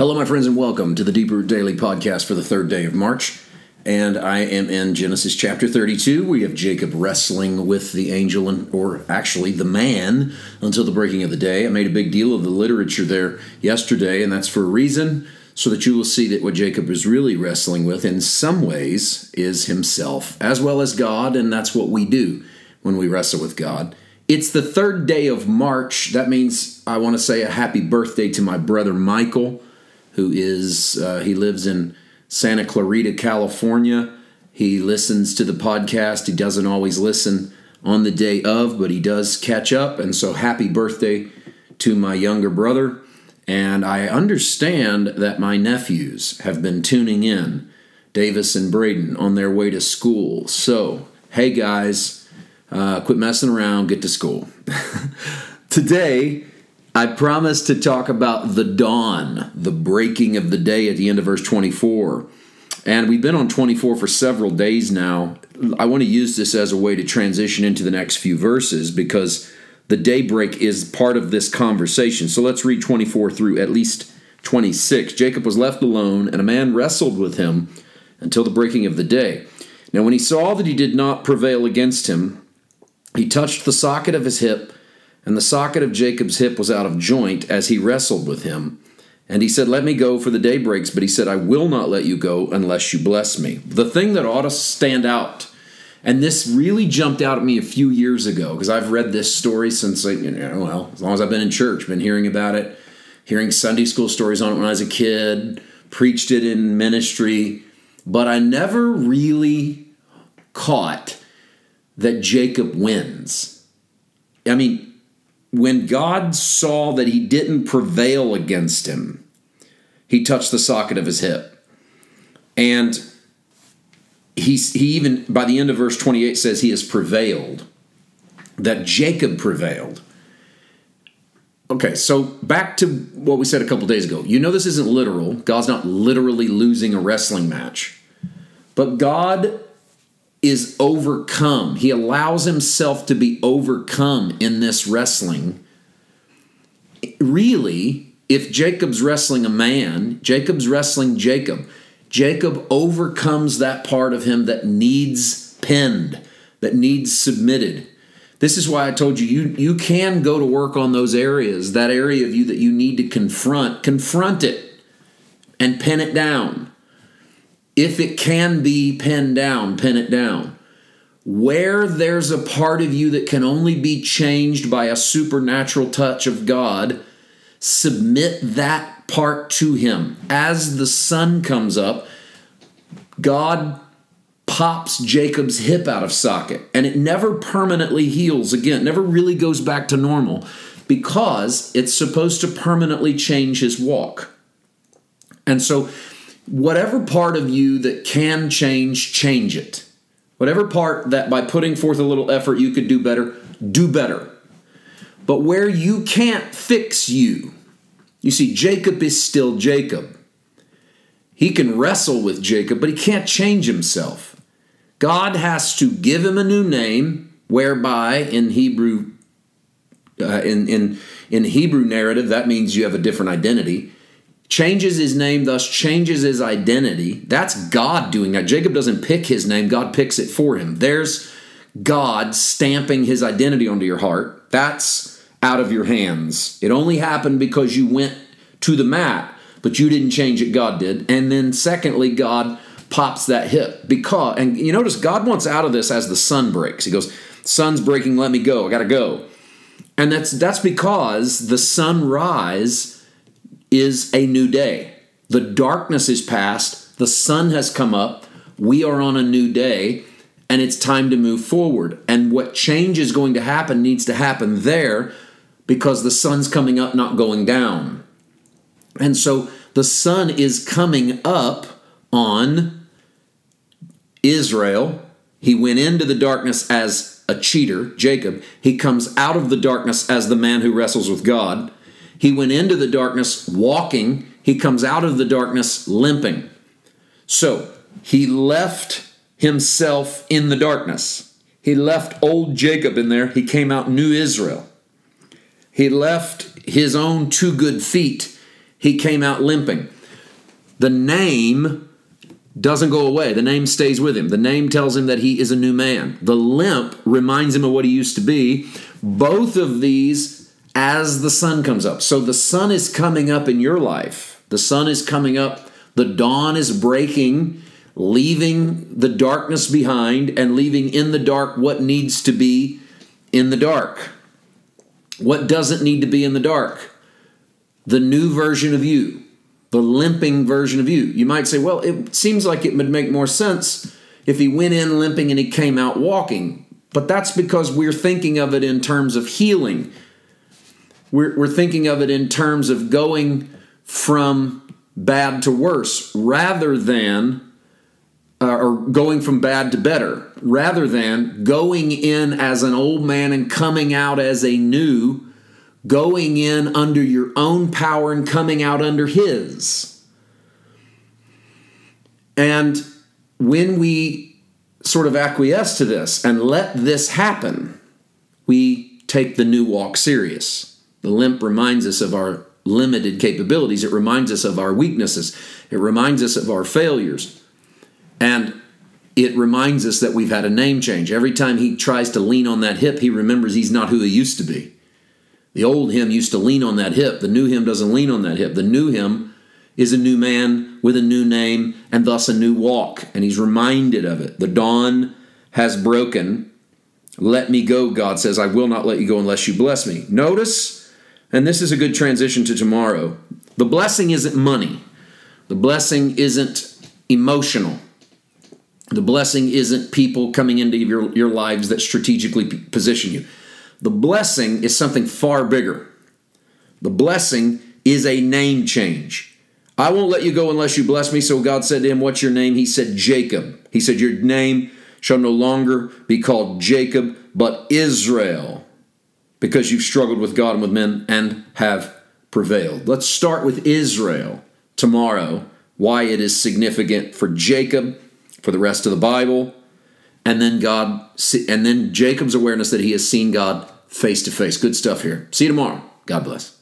Hello, my friends, and welcome to the Deeper Daily Podcast for the third day of March. And I am in Genesis chapter 32. We have Jacob wrestling with the angel, and, or actually the man, until the breaking of the day. I made a big deal of the literature there yesterday, and that's for a reason, so that you will see that what Jacob is really wrestling with, in some ways, is himself, as well as God, and that's what we do when we wrestle with God. It's the third day of March. That means I want to say a happy birthday to my brother Michael, who is, uh, he lives in Santa Clarita, California. He listens to the podcast. He doesn't always listen on the day of, but he does catch up. And so, happy birthday to my younger brother. And I understand that my nephews have been tuning in, Davis and Braden, on their way to school. So, hey guys, uh, quit messing around, get to school. Today, I promised to talk about the dawn, the breaking of the day at the end of verse 24. And we've been on 24 for several days now. I want to use this as a way to transition into the next few verses because the daybreak is part of this conversation. So let's read 24 through at least 26. Jacob was left alone, and a man wrestled with him until the breaking of the day. Now, when he saw that he did not prevail against him, he touched the socket of his hip and the socket of Jacob's hip was out of joint as he wrestled with him. And he said, Let me go, for the day breaks. But he said, I will not let you go unless you bless me. The thing that ought to stand out, and this really jumped out at me a few years ago, because I've read this story since, you know, well, as long as I've been in church, been hearing about it, hearing Sunday school stories on it when I was a kid, preached it in ministry, but I never really caught that Jacob wins. I mean, when God saw that he didn't prevail against him, he touched the socket of his hip. And he, he even, by the end of verse 28, says he has prevailed, that Jacob prevailed. Okay, so back to what we said a couple days ago. You know, this isn't literal. God's not literally losing a wrestling match. But God is overcome. He allows himself to be overcome in this wrestling. Really, if Jacob's wrestling a man, Jacob's wrestling Jacob. Jacob overcomes that part of him that needs pinned, that needs submitted. This is why I told you, you you can go to work on those areas, that area of you that you need to confront, confront it and pin it down if it can be pinned down, pin it down. Where there's a part of you that can only be changed by a supernatural touch of God, submit that part to Him. As the sun comes up, God pops Jacob's hip out of socket and it never permanently heals again, never really goes back to normal because it's supposed to permanently change his walk. And so whatever part of you that can change, change it. Whatever part that by putting forth a little effort you could do better, do better. But where you can't fix you, you see, Jacob is still Jacob. He can wrestle with Jacob, but he can't change himself. God has to give him a new name, whereby in Hebrew, uh, in in in Hebrew narrative, that means you have a different identity changes his name, thus changes his identity. That's God doing that. Jacob doesn't pick his name, God picks it for him. There's God stamping his identity onto your heart. That's out of your hands. It only happened because you went to the mat, but you didn't change it, God did. And then, secondly, God pops that hip because, and you notice God wants out of this as the sun breaks. He goes, Sun's breaking, let me go. I got to go. And that's that's because the sunrise is a new day. The darkness is past, the sun has come up, we are on a new day, and it's time to move forward. And what change is going to happen needs to happen there because the sun's coming up, not going down. And so the sun is coming up on Israel. He went into the darkness as a cheater, Jacob. He comes out of the darkness as the man who wrestles with God. He went into the darkness walking, he comes out of the darkness limping. So he left himself in the darkness. He left old Jacob in there. He came out new Israel. He left his own two good feet he came out limping. The name doesn't go away. The name stays with him. The name tells him that he is a new man. The limp reminds him of what he used to be. Both of these as the sun comes up. So the sun is coming up in your life. The sun is coming up. The dawn is breaking, leaving the darkness behind and leaving in the dark what needs to be in the dark. What doesn't need to be in the dark? The new version of you the limping version of you. You might say, well, it seems like it would make more sense if he went in limping and he came out walking. But that's because we're thinking of it in terms of healing. We're, we're thinking of it in terms of going from bad to worse rather than, uh, or going from bad to better, rather than going in as an old man and coming out as a new going in under your own power and coming out under His. And when we sort of acquiesce to this and let this happen, we take the new walk serious. The limp reminds us of our limited capabilities, it reminds us of our weaknesses, it reminds us of our failures. And it reminds us that we've had a name change. Every time he tries to lean on that hip, he remembers he's not who he used to be. The old him used to lean on that hip. The new him doesn't lean on that hip. The new him is a new man with a new name and thus a new walk. And he's reminded of it. The dawn has broken. Let me go, God says. I will not let you go unless you bless me. Notice, and this is a good transition to tomorrow the blessing isn't money, the blessing isn't emotional. The blessing isn't people coming into your, your lives that strategically position you. The blessing is something far bigger. The blessing is a name change. I won't let you go unless you bless me. So God said to him, What's your name? He said, Jacob. He said, Your name shall no longer be called Jacob, but Israel, because you've struggled with God and with men and have prevailed. Let's start with Israel tomorrow, why it is significant for Jacob, for the rest of the Bible, and then God, and then Jacob's awareness that he has seen God face to face. Good stuff here. See you tomorrow. God bless.